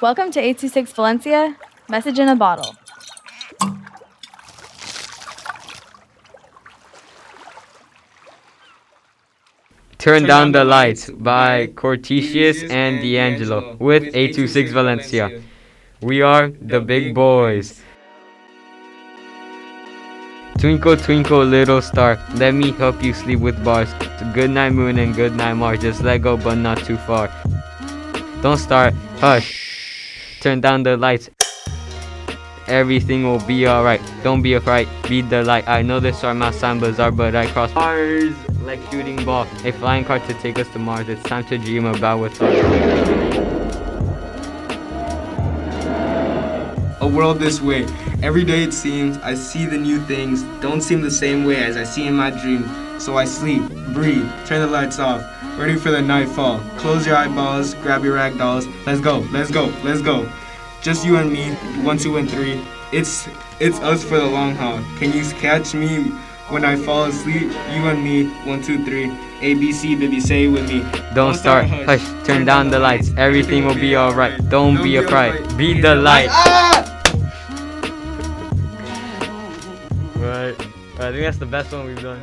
Welcome to 826 Valencia, message in a bottle. Turn Down the Lights by Cortesius and D'Angelo with 826 Valencia. We are the big boys. Twinkle, twinkle, little star, let me help you sleep with bars. Good night, moon, and good night, Mars. Just let go, but not too far. Don't start, hush. Turn down the lights. Everything will be alright. Don't be afraid, be the light. I know this are my sound bizarre, but I cross bars like shooting ball. A flying car to take us to Mars. It's time to dream about what's up. a world this way. Every day it seems I see the new things don't seem the same way as I see in my dream. So I sleep, breathe, turn the lights off, ready for the nightfall. Close your eyeballs, grab your rag dolls. Let's go, let's go, let's go. Just you and me, one, two, and three. It's it's us for the long haul. Can you catch me when I fall asleep? You and me, one, two, three. A B C, baby, say it with me. Don't start, hush, turn down the lights. Everything will be alright. Don't be afraid, be the light. Ah! Right. I think that's the best one we've done.